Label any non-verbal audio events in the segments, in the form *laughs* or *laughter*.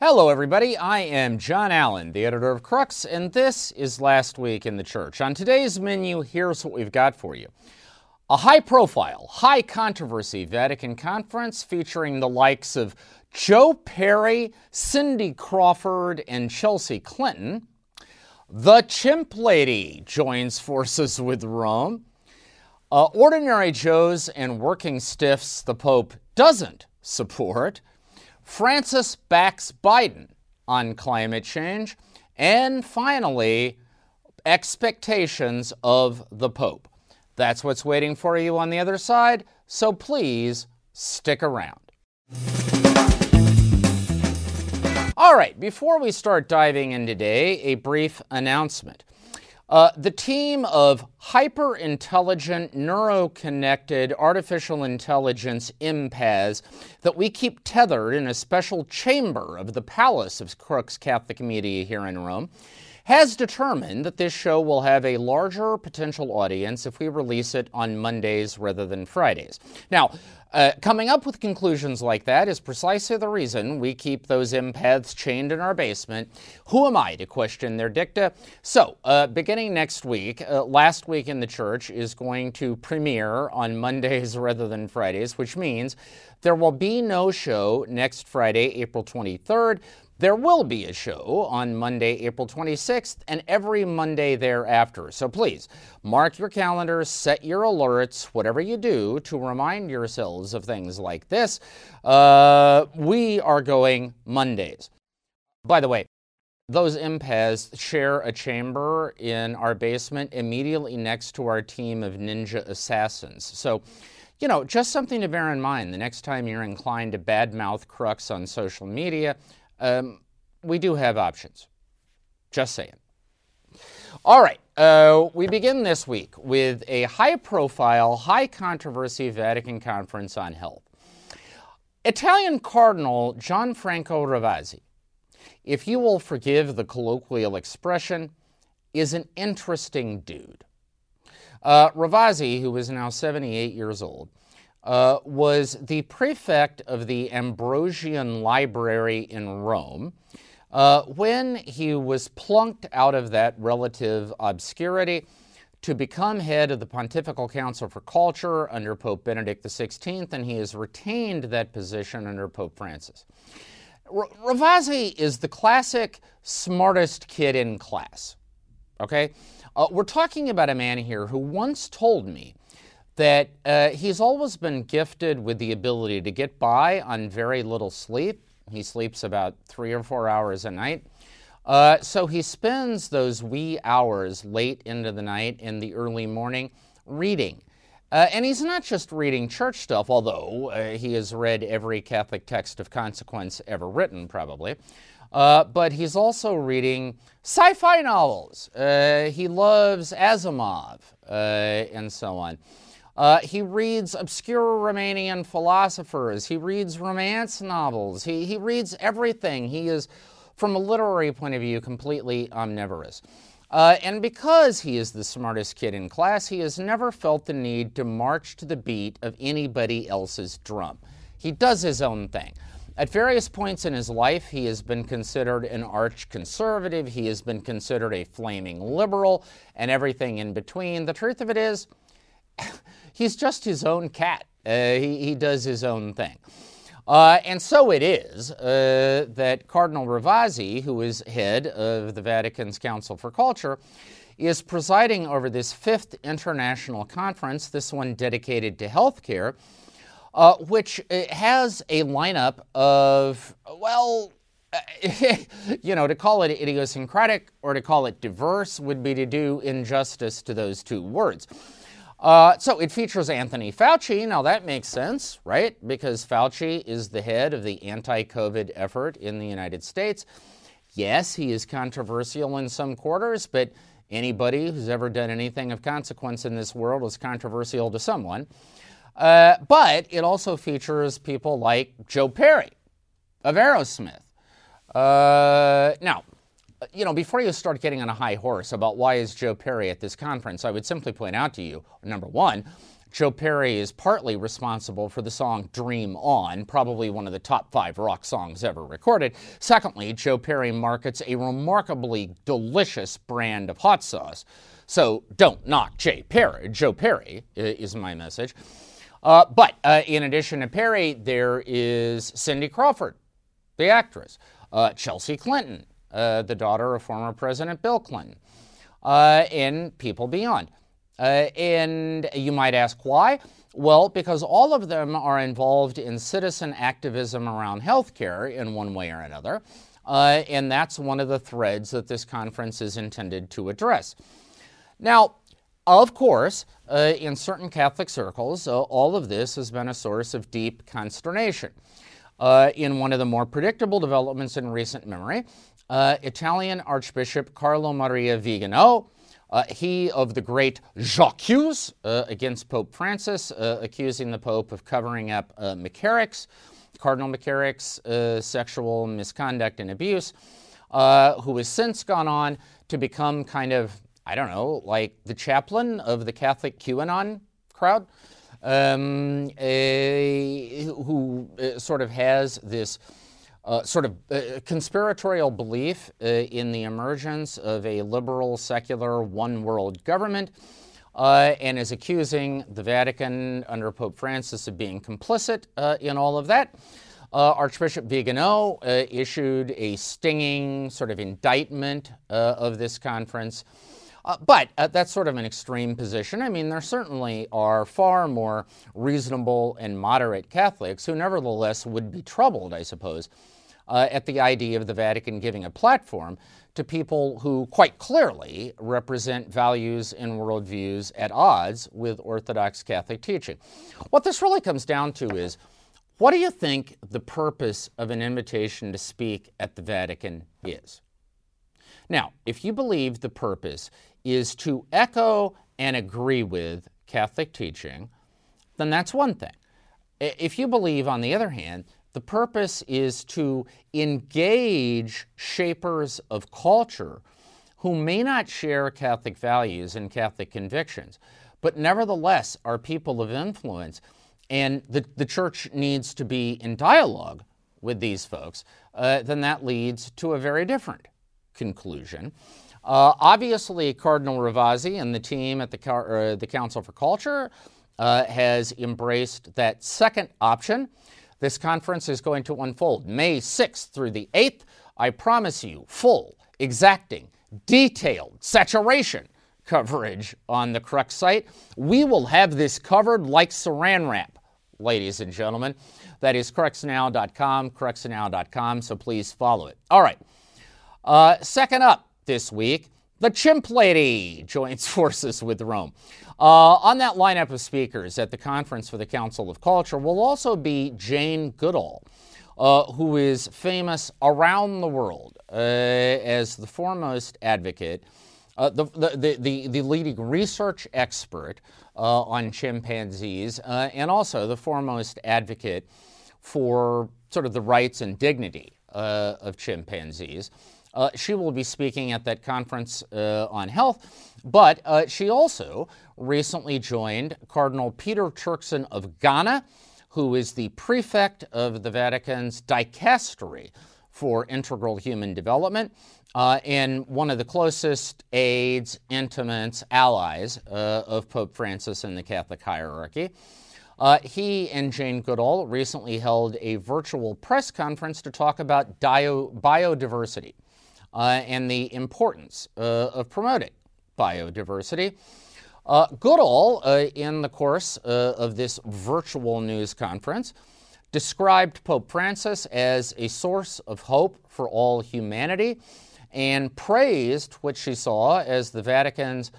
Hello, everybody. I am John Allen, the editor of Crux, and this is Last Week in the Church. On today's menu, here's what we've got for you a high profile, high controversy Vatican conference featuring the likes of Joe Perry, Cindy Crawford, and Chelsea Clinton. The Chimp Lady joins forces with Rome. Uh, ordinary Joes and working stiffs the Pope doesn't support. Francis backs Biden on climate change. And finally, expectations of the Pope. That's what's waiting for you on the other side, so please stick around. All right, before we start diving in today, a brief announcement. Uh, the team of hyper intelligent, neuro-connected artificial intelligence empaths that we keep tethered in a special chamber of the palace of Crux Catholic Media here in Rome has determined that this show will have a larger potential audience if we release it on Mondays rather than Fridays. Now, uh, coming up with conclusions like that is precisely the reason we keep those empaths chained in our basement. Who am I to question their dicta? So, uh, beginning next week, uh, Last Week in the Church is going to premiere on Mondays *laughs* rather than Fridays, which means there will be no show next Friday, April 23rd. There will be a show on Monday, April 26th, and every Monday thereafter. So please mark your calendars, set your alerts, whatever you do to remind yourselves of things like this. Uh, we are going Mondays. By the way, those empaths share a chamber in our basement immediately next to our team of ninja assassins. So, you know, just something to bear in mind the next time you're inclined to badmouth Crux on social media um, we do have options. Just saying. All right, uh, we begin this week with a high profile, high controversy Vatican conference on health. Italian Cardinal Gianfranco Ravasi, if you will forgive the colloquial expression, is an interesting dude. Uh, Ravasi, who is now 78 years old, uh, was the prefect of the Ambrosian Library in Rome. Uh, when he was plunked out of that relative obscurity to become head of the Pontifical Council for Culture under Pope Benedict XVI, and he has retained that position under Pope Francis. R- Ravasi is the classic smartest kid in class. Okay? Uh, we're talking about a man here who once told me that uh, he's always been gifted with the ability to get by on very little sleep. He sleeps about three or four hours a night. Uh, so he spends those wee hours late into the night in the early morning reading. Uh, and he's not just reading church stuff, although uh, he has read every Catholic text of consequence ever written, probably. Uh, but he's also reading sci fi novels. Uh, he loves Asimov uh, and so on. Uh, he reads obscure Romanian philosophers. He reads romance novels. He, he reads everything. He is, from a literary point of view, completely omnivorous. Uh, and because he is the smartest kid in class, he has never felt the need to march to the beat of anybody else's drum. He does his own thing. At various points in his life, he has been considered an arch conservative, he has been considered a flaming liberal, and everything in between. The truth of it is, *coughs* he's just his own cat. Uh, he, he does his own thing. Uh, and so it is uh, that Cardinal Ravasi, who is head of the Vatican's Council for Culture, is presiding over this fifth international conference, this one dedicated to healthcare, uh, which uh, has a lineup of, well, *laughs* you know, to call it idiosyncratic or to call it diverse would be to do injustice to those two words. Uh, so it features Anthony Fauci. Now that makes sense, right? Because Fauci is the head of the anti COVID effort in the United States. Yes, he is controversial in some quarters, but anybody who's ever done anything of consequence in this world is controversial to someone. Uh, but it also features people like Joe Perry of Aerosmith. Uh, now, you know, before you start getting on a high horse about why is Joe Perry at this conference, I would simply point out to you, number one, Joe Perry is partly responsible for the song Dream On, probably one of the top five rock songs ever recorded. Secondly, Joe Perry markets a remarkably delicious brand of hot sauce. So don't knock Jay Perry. Joe Perry is my message. Uh, but uh, in addition to Perry, there is Cindy Crawford, the actress, uh, Chelsea Clinton, uh, the daughter of former President Bill Clinton, uh, and people beyond. Uh, and you might ask why? Well, because all of them are involved in citizen activism around healthcare in one way or another. Uh, and that's one of the threads that this conference is intended to address. Now, of course, uh, in certain Catholic circles, uh, all of this has been a source of deep consternation. Uh, in one of the more predictable developments in recent memory, uh, Italian Archbishop Carlo Maria Vigano uh, he of the great J'accuse uh, against Pope Francis, uh, accusing the Pope of covering up uh, McCarrick's, Cardinal McCarrick's uh, sexual misconduct and abuse, uh, who has since gone on to become kind of, I don't know, like the chaplain of the Catholic QAnon crowd, um, a, who sort of has this uh, sort of uh, conspiratorial belief uh, in the emergence of a liberal, secular, one world government, uh, and is accusing the Vatican under Pope Francis of being complicit uh, in all of that. Uh, Archbishop Vigano issued a stinging sort of indictment of this conference. but that's sort of an extreme position. I mean, there certainly are far more reasonable and moderate Catholics who, nevertheless, would be troubled, I suppose, uh, at the idea of the Vatican giving a platform to people who quite clearly represent values and worldviews at odds with Orthodox Catholic teaching. What this really comes down to is what do you think the purpose of an invitation to speak at the Vatican is? Now, if you believe the purpose is to echo and agree with Catholic teaching, then that's one thing. If you believe, on the other hand, the purpose is to engage shapers of culture who may not share Catholic values and Catholic convictions, but nevertheless are people of influence. And the, the church needs to be in dialogue with these folks, uh, then that leads to a very different conclusion. Uh, obviously, Cardinal Ravasi and the team at the, uh, the Council for Culture uh, has embraced that second option. This conference is going to unfold May 6th through the 8th. I promise you full, exacting, detailed, saturation coverage on the Crux site. We will have this covered like saran wrap, ladies and gentlemen. That is cruxnow.com, cruxnow.com, so please follow it. All right. Uh, second up this week, the Chimp Lady joins *laughs* forces with Rome. Uh, on that lineup of speakers at the Conference for the Council of Culture will also be Jane Goodall, uh, who is famous around the world uh, as the foremost advocate, uh, the, the, the, the, leading research expert uh, on chimpanzees, uh, and also the foremost advocate for sort of the rights and dignity of chimpanzees. Uh, she will be speaking at that conference uh, on health, but uh, she also recently joined Cardinal Peter Turkson of Ghana, who is the prefect of the Vatican's dicastery for integral human development. Uh, and one of the closest aides, intimates, allies uh, of Pope Francis in the Catholic hierarchy. Uh, he and Jane Goodall recently held a virtual press conference to talk about bio- biodiversity uh, and the importance uh, of promoting biodiversity. Uh, Goodall, uh, in the course uh, of this virtual news conference, described Pope Francis as a source of hope for all humanity and praised what she saw as the Vatican's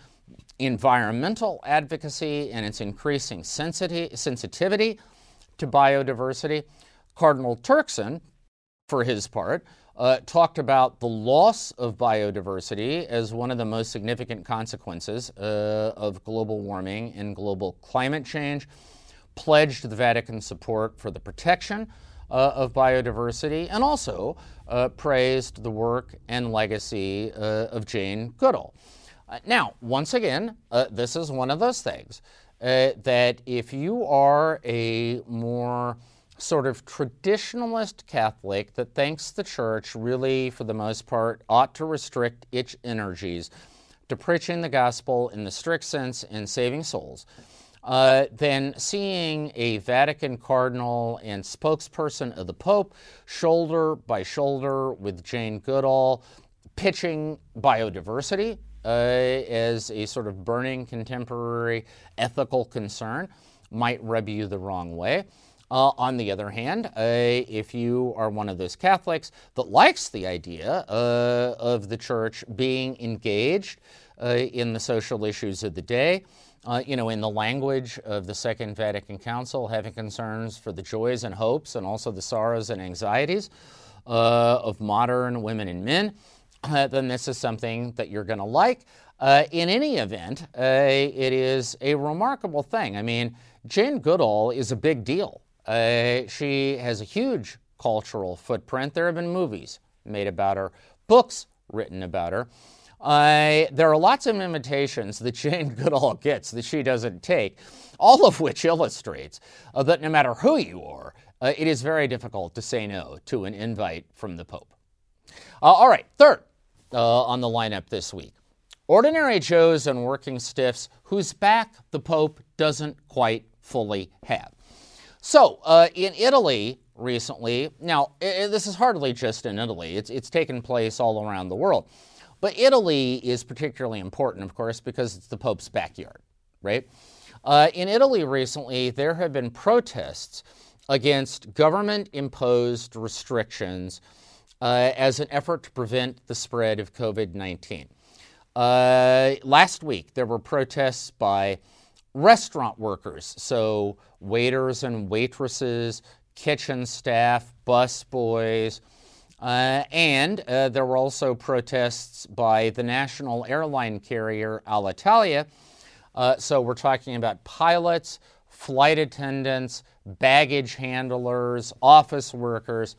environmental advocacy and its increasing sensitivity to biodiversity. Cardinal Turkson, for his part, uh, talked about the loss of biodiversity as one of the most significant consequences uh, of global warming and global climate change, pledged the Vatican support for the protection uh, of biodiversity, and also uh, praised the work and legacy uh, of Jane Goodall. Uh, now, once again, this is one of those things that if you are a more sort of traditionalist Catholic that thinks the church really, for the most part, ought to restrict its energies to preaching the gospel in the strict sense and saving souls, uh, then seeing a Vatican cardinal and spokesperson of the Pope shoulder by shoulder with Jane Goodall pitching biodiversity uh, as a sort of burning contemporary ethical concern might rub you the wrong way. Uh, on the other hand, uh, if you are one of those Catholics that likes the idea uh, of the church being engaged uh, in the social issues of the day, uh, you know, in the language of the Second Vatican Council, having concerns for the joys and hopes and also the sorrows and anxieties uh, of modern women and men, then this is something that you're going to like. in any event, it is a remarkable thing. I mean, Jane Goodall is a big deal. Uh, she has a huge cultural footprint. There have been movies made about her, books written about her. Uh, there are lots of invitations that Jane *laughs* Goodall gets that she doesn't take, all of which illustrates uh, that no matter who you are, uh, it is very difficult to say no to an invite from the Pope. Uh, all right, third uh, on the lineup this week ordinary Joes and working stiffs whose back the Pope doesn't quite fully have. So, uh, in Italy recently, now it, this is hardly just in Italy, it's, it's taken place all around the world. But Italy is particularly important, of course, because it's the Pope's backyard, right? Uh, in Italy recently, there have been protests against government imposed restrictions uh, as an effort to prevent the spread of COVID 19. Uh, last week, there were protests by restaurant workers, so waiters and waitresses, kitchen staff, bus boys, uh, and uh, there were also protests by the national airline carrier Alitalia. Uh, so we're talking about pilots, flight attendants, baggage handlers, office workers,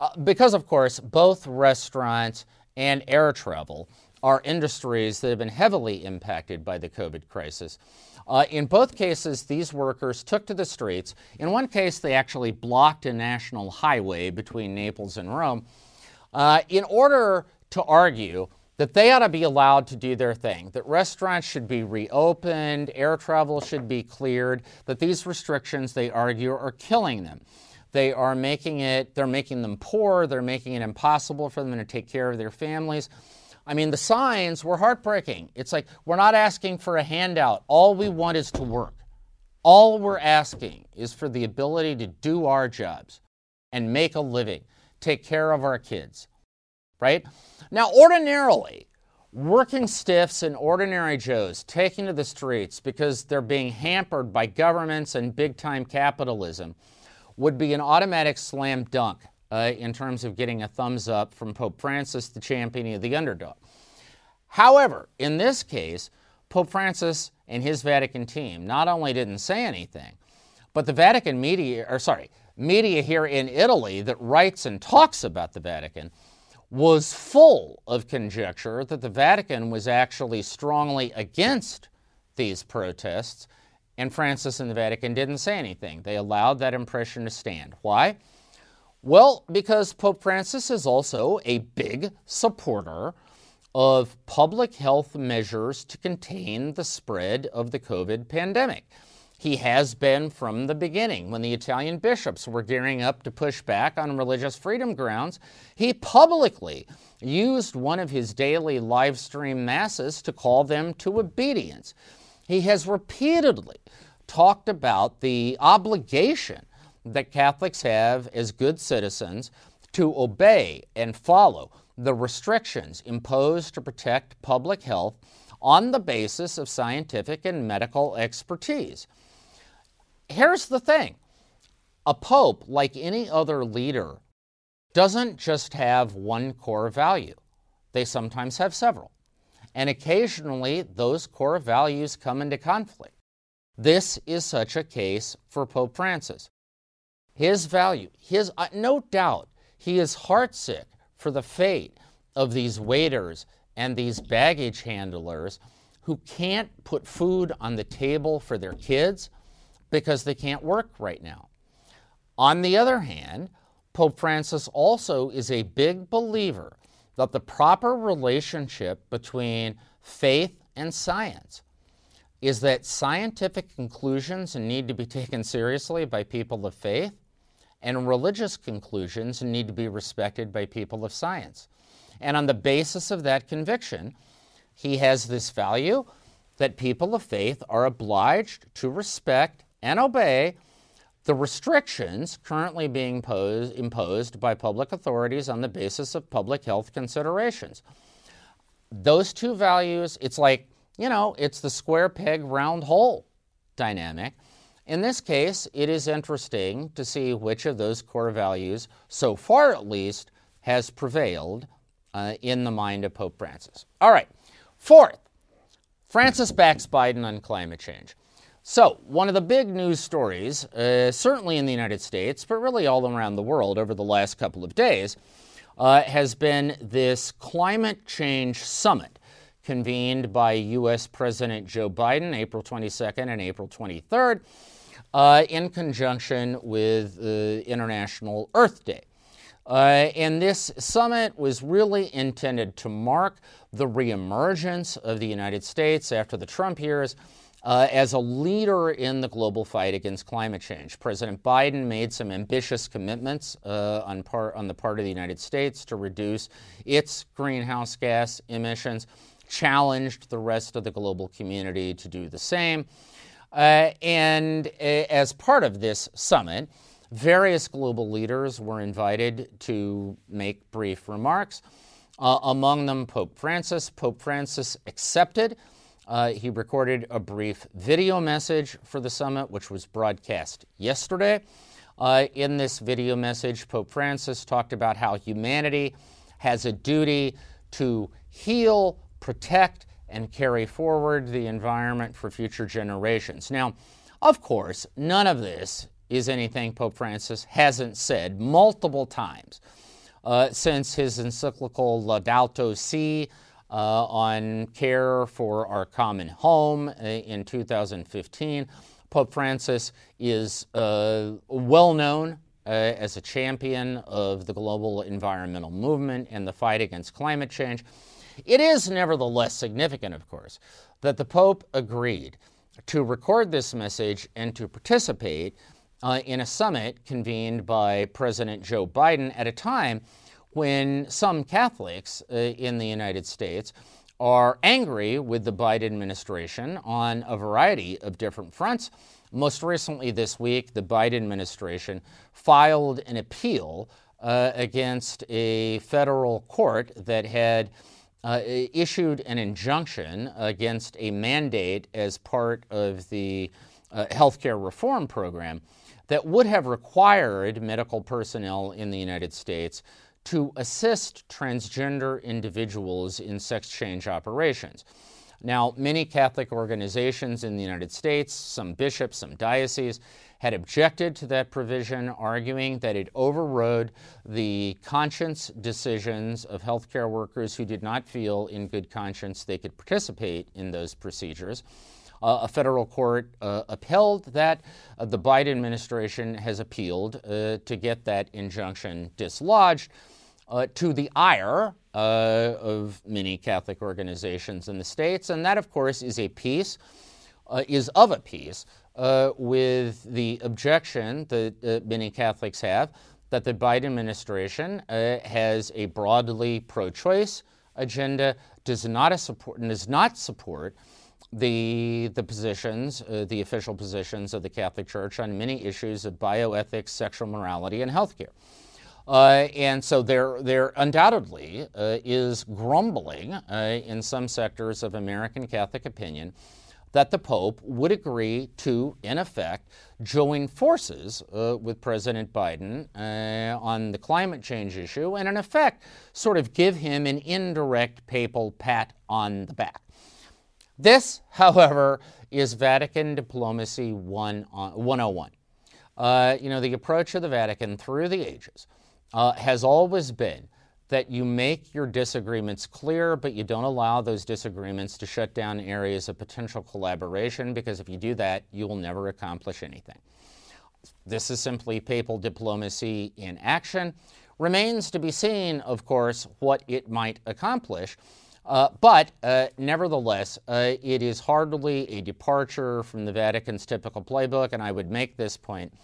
uh, because of course both restaurants and air travel are industries that have been heavily impacted by the COVID crisis. Uh, in both cases, these workers took to the streets. In one case, they actually blocked a national highway between Naples and Rome uh, in order to argue that they ought to be allowed to do their thing, that restaurants should be reopened, air travel should be cleared, that these restrictions, they argue, are killing them. They are making it, they're making them poor, they're making it impossible for them to take care of their families. I mean, the signs were heartbreaking. It's like, we're not asking for a handout. All we want is to work. All we're asking is for the ability to do our jobs and make a living, take care of our kids, right? Now, ordinarily, working stiffs and ordinary Joes taking to the streets because they're being hampered by governments and big time capitalism would be an automatic slam dunk uh, in terms of getting a thumbs up from Pope Francis, the champion of the underdog. However, in this case, Pope Francis and his Vatican team not only didn't say anything, but the Vatican media, or sorry, media here in Italy that writes and talks about the Vatican was full of conjecture that the Vatican was actually strongly against these protests, and Francis and the Vatican didn't say anything. They allowed that impression to stand. Why? Well, because Pope Francis is also a big supporter of public health measures to contain the spread of the COVID pandemic. He has been from the beginning. When the Italian bishops were gearing up to push back on religious freedom grounds, he publicly used one of his daily live stream masses to call them to obedience. He has repeatedly talked about the obligation that Catholics have as good citizens to obey and follow the restrictions imposed to protect public health on the basis of scientific and medical expertise. Here's the thing a pope, like any other leader, doesn't just have one core value, they sometimes have several. And occasionally, those core values come into conflict. This is such a case for Pope Francis his value, his uh, no doubt, he is heartsick for the fate of these waiters and these baggage handlers who can't put food on the table for their kids because they can't work right now. On the other hand, Pope Francis also is a big believer that the proper relationship between faith and science is that scientific conclusions need to be taken seriously by people of faith, and religious conclusions need to be respected by people of science. And on the basis of that conviction, he has this value that people of faith are obliged to respect and obey the restrictions currently being posed, imposed by public authorities on the basis of public health considerations. Those two values, it's like, you know, it's the square peg, round hole dynamic. In this case, it is interesting to see which of those core values, so far at least, has prevailed uh, in the mind of Pope Francis. All right, fourth, Francis backs Biden on climate change. So, one of the big news stories, uh, certainly in the United States, but really all around the world over the last couple of days, uh, has been this climate change summit convened by U.S. President Joe Biden April 22nd and April 23rd uh, in conjunction with International Earth Day. Uh, and this summit was really intended to mark the reemergence of the United States after the Trump years uh, as a leader in the global fight against climate change. President Biden made some ambitious commitments uh, on, part, on the part of the United States to reduce its greenhouse gas emissions, challenged the rest of the global community to do the same. Uh, and uh, as part of this summit, various global leaders were invited to make brief remarks. Uh, among them, Pope Francis. Pope Francis accepted uh, he recorded a brief video message for the summit, which was broadcast yesterday. Uh, in this video message, Pope Francis talked about how humanity has a duty to heal, protect, and carry forward the environment for future generations. Now, of course, none of this is anything Pope Francis hasn't said multiple times uh, since his encyclical Laudato Si uh, on care for our common home uh, in 2015. Pope Francis is uh, well known uh, as a champion of the global environmental movement and the fight against climate change. It is nevertheless significant, of course, that the Pope agreed to record this message and to participate uh, in a summit convened by President Joe Biden at a time when some Catholics uh, in the United States are angry with the Biden administration on a variety of different fronts. Most recently this week, the Biden administration filed an appeal uh, against a federal court that had uh, issued an injunction against a mandate as part of the uh, healthcare reform program that would have required medical personnel in the United States to assist transgender individuals in sex change operations. Now, many Catholic organizations in the United States, some bishops, some dioceses, had objected to that provision, arguing that it overrode the conscience decisions of healthcare workers who did not feel in good conscience they could participate in those procedures. Uh, a federal court uh, upheld that. Uh, the Biden administration has appealed uh, to get that injunction dislodged uh, to the ire uh, of many Catholic organizations in the states, and that, of course, is a piece, is of a piece uh, with the objection that uh, many Catholics have that the Biden administration uh, has a broadly pro-choice agenda, does not support, does not support the, the positions, uh, the official positions of the Catholic Church on many issues of bioethics, sexual morality, and healthcare. Uh, and so there, there undoubtedly uh, is grumbling uh, in some sectors of American Catholic opinion that the Pope would agree to, in effect, join forces uh, with President Biden uh, on the climate change issue and, in effect, sort of give him an indirect papal pat on the back. This, however, is Vatican diplomacy 101. Uh, you know, the approach of the Vatican through the ages uh, has always been that you make your disagreements clear, but you don't allow those disagreements to shut down areas of potential collaboration, because if you do that, you will never accomplish anything. This is simply papal diplomacy in action. Remains to be seen, of course, what it might accomplish. Uh, but uh, nevertheless, uh, it is hardly a departure from the Vatican's typical playbook, and I would make this point.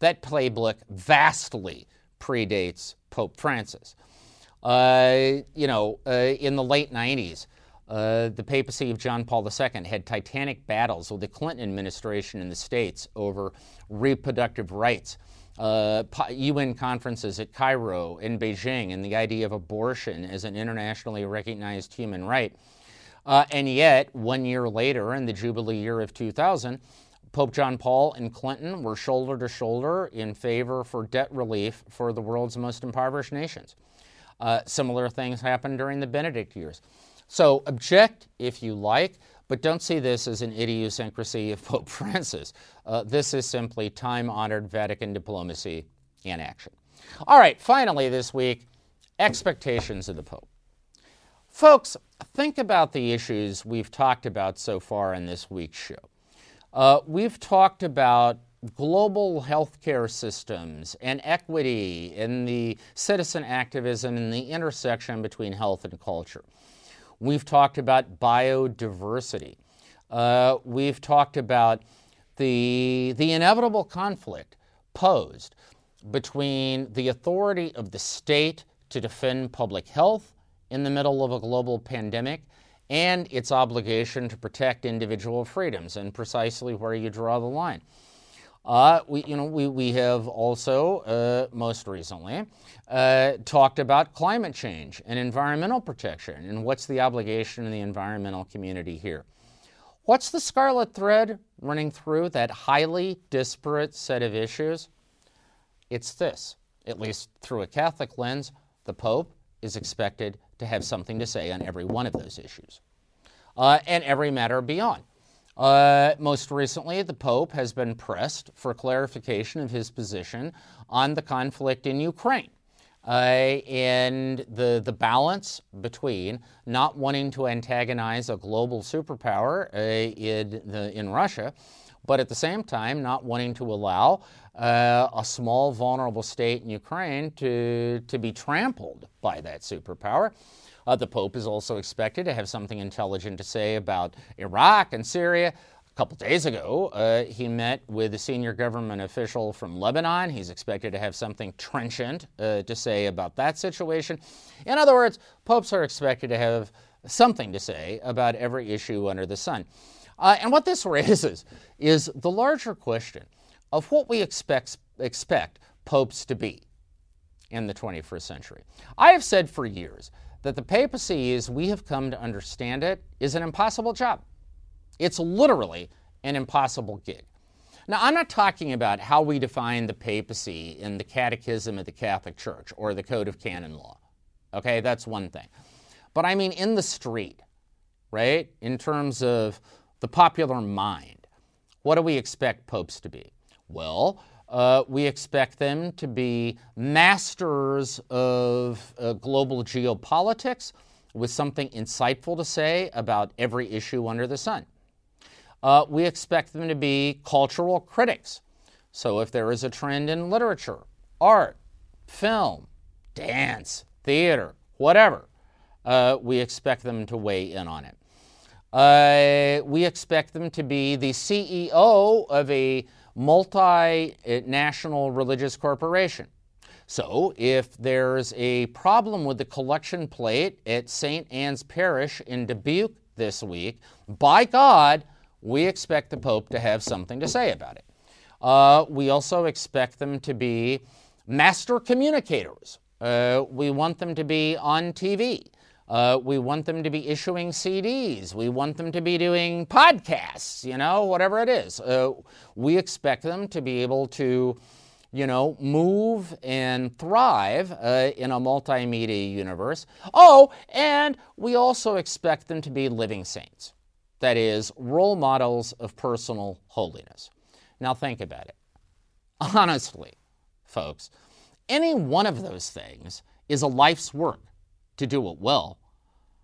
That playbook vastly predates Pope Francis. Uh, you know, uh, in the late 90s, uh, the papacy of John Paul II had titanic battles with the Clinton administration in the States over reproductive rights. Uh, UN conferences at Cairo and Beijing, and the idea of abortion as an internationally recognized human right. Uh, and yet, one year later, in the Jubilee year of 2000, Pope John Paul and Clinton were shoulder to shoulder in favor for debt relief for the world's most impoverished nations. Uh, similar things happened during the Benedict years. So object if you like, but don't see this as an idiosyncrasy of Pope *laughs* Francis. Uh, this is simply time honored Vatican diplomacy in action. All right, finally this week, expectations of the Pope. Folks, think about the issues we've talked about so far in this week's show. Uh, we've talked about global healthcare systems and equity and the citizen activism and the intersection between health and culture. We've talked about biodiversity. Uh, we've talked about the, the inevitable conflict posed between the authority of the state to defend public health in the middle of a global pandemic and its obligation to protect individual freedoms, and precisely where you draw the line. Uh, we, you know, we, we have also, uh, most recently, uh, talked about climate change and environmental protection and what's the obligation in the environmental community here. What's the scarlet thread running through that highly disparate set of issues? It's this, at least through a Catholic lens, the Pope is expected to have something to say on every one of those issues uh, and every matter beyond. Uh, most recently, the Pope has been pressed for clarification of his position on the conflict in Ukraine. Uh, and the, the balance between not wanting to antagonize a global superpower uh, in, the, in Russia, but at the same time not wanting to allow uh, a small, vulnerable state in Ukraine to, to be trampled by that superpower. Uh, the Pope is also expected to have something intelligent to say about Iraq and Syria. A couple days ago, uh, he met with a senior government official from Lebanon. He's expected to have something trenchant uh, to say about that situation. In other words, popes are expected to have something to say about every issue under the sun. Uh, and what this *laughs* raises is the larger question of what we expect, expect popes to be in the 21st century. I have said for years that the papacy, as we have come to understand it, is an impossible job. It's literally an impossible gig. Now, I'm not talking about how we define the papacy in the Catechism of the Catholic Church or the Code of Canon Law. Okay, that's one thing. But I mean in the street, right? In terms of the popular mind, what do we expect popes to be? Well, uh, we expect them to be masters of uh, global geopolitics with something insightful to say about every issue under the sun. Uh, we expect them to be cultural critics. So if there is a trend in literature, art, film, dance, theater, whatever, uh, we expect them to weigh in on it. Uh, we expect them to be the CEO of a multinational religious corporation. So, if there's a problem with the collection plate at St. Anne's Parish in Dubuque this week, by God, we expect the Pope to have something to say about it. Uh, we also expect them to be master communicators. Uh, we want them to be on TV. Uh, we want them to be issuing CDs. We want them to be doing podcasts, you know, whatever it is. Uh, we expect them to be able to, you know, move and thrive uh, in a multimedia universe. Oh, and we also expect them to be living saints. That is, role models of personal holiness. Now, think about it. Honestly, folks, any one of those things is a life's work to do it well.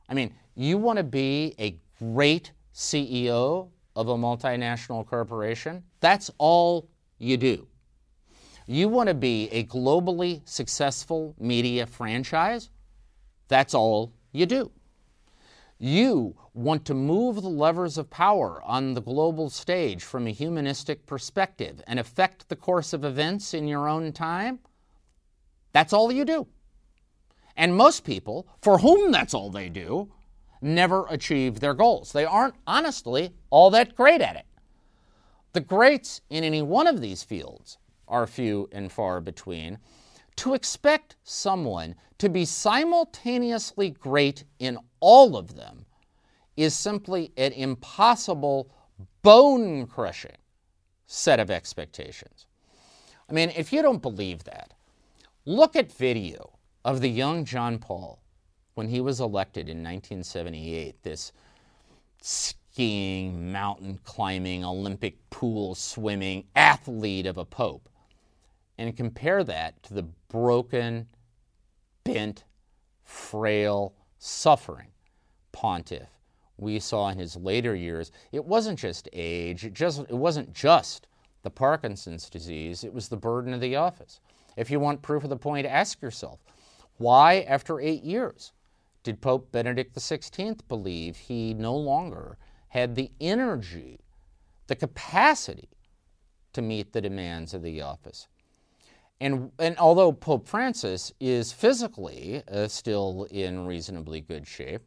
I mean, you want to be a great CEO of a multinational corporation? That's all you do. You want to be a globally successful media franchise? That's all you do. You want to move the levers of power on the global stage from a humanistic perspective and affect the course of events in your own time? That's all you do. And most people, for whom that's all they do, never achieve their goals. They aren't, honestly, all that great at it. The greats in any one of these fields are few and far between. To expect someone to be simultaneously great in all of them is simply an impossible, bone crushing set of expectations. I mean, if you don't believe that, look at video of the young John Paul when he was elected in 1978, this skiing, mountain climbing, Olympic pool swimming athlete of a pope, and compare that to the broken, bent, frail, suffering pontiff we saw in his later years. It wasn't just age, it, just, it wasn't just the Parkinson's disease, it was the burden of the office. If you want proof of the point, ask yourself why, after eight years, did Pope Benedict XVI believe he no longer had the energy, the capacity to meet the demands of the office? And, and although Pope Francis is physically uh, still in reasonably good shape,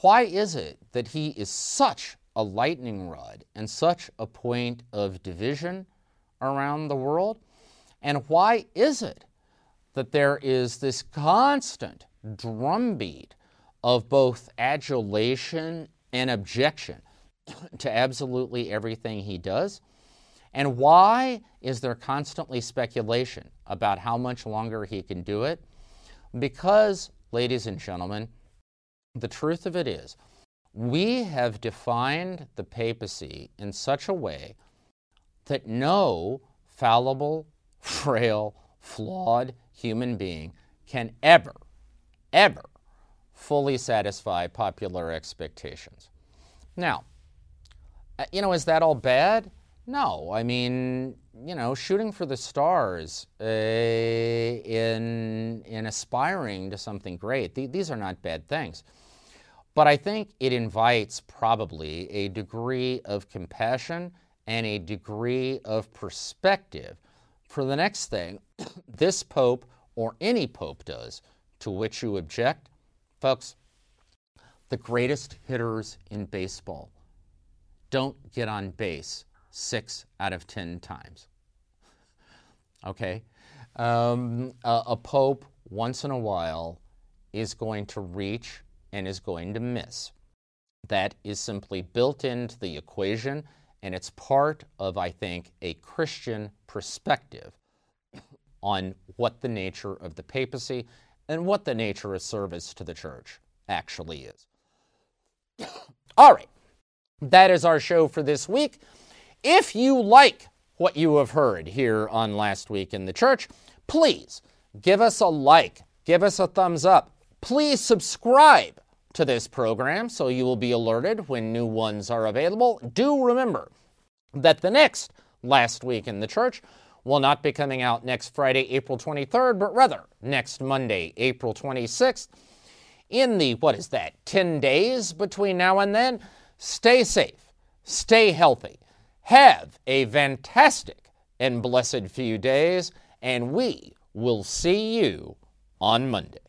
why is it that he is such a lightning rod and such a point of division around the world? And why is it that there is this constant drumbeat of both adulation and objection *coughs* to absolutely everything he does? And why is there constantly speculation about how much longer he can do it? Because, ladies and gentlemen, the truth of it is, we have defined the papacy in such a way that no fallible, *laughs* frail, flawed human being can ever ever fully satisfy popular expectations. Now, uh, you know, is that all bad? No. I mean, you know, shooting for the stars uh, in, in aspiring to something great, th- these are not bad things. But I think it invites probably a degree of compassion and a degree of perspective for the next thing this Pope or any Pope does to which you object, folks, the greatest hitters in baseball don't get on base six out of 10 times. Okay? Um, a, a pope, once in a while, is going to reach and is going to miss. That is simply built into the equation, and it's part of, I think, a Christian perspective on what the nature of the papacy and what the nature of service to the church actually is. *coughs* All right, that is our show for this week. If you like what you have heard here on Last Week in the Church, please give us a like, give us a thumbs up. Please subscribe to this program so you will be alerted when new ones are available. Do remember that the next Last Week in the Church will not be coming out next Friday, April 23rd, but rather next Monday, April 26th. In the, what is that, 10 days between now and then, stay safe, stay healthy, have a fantastic and blessed few days, and we will see you on Monday.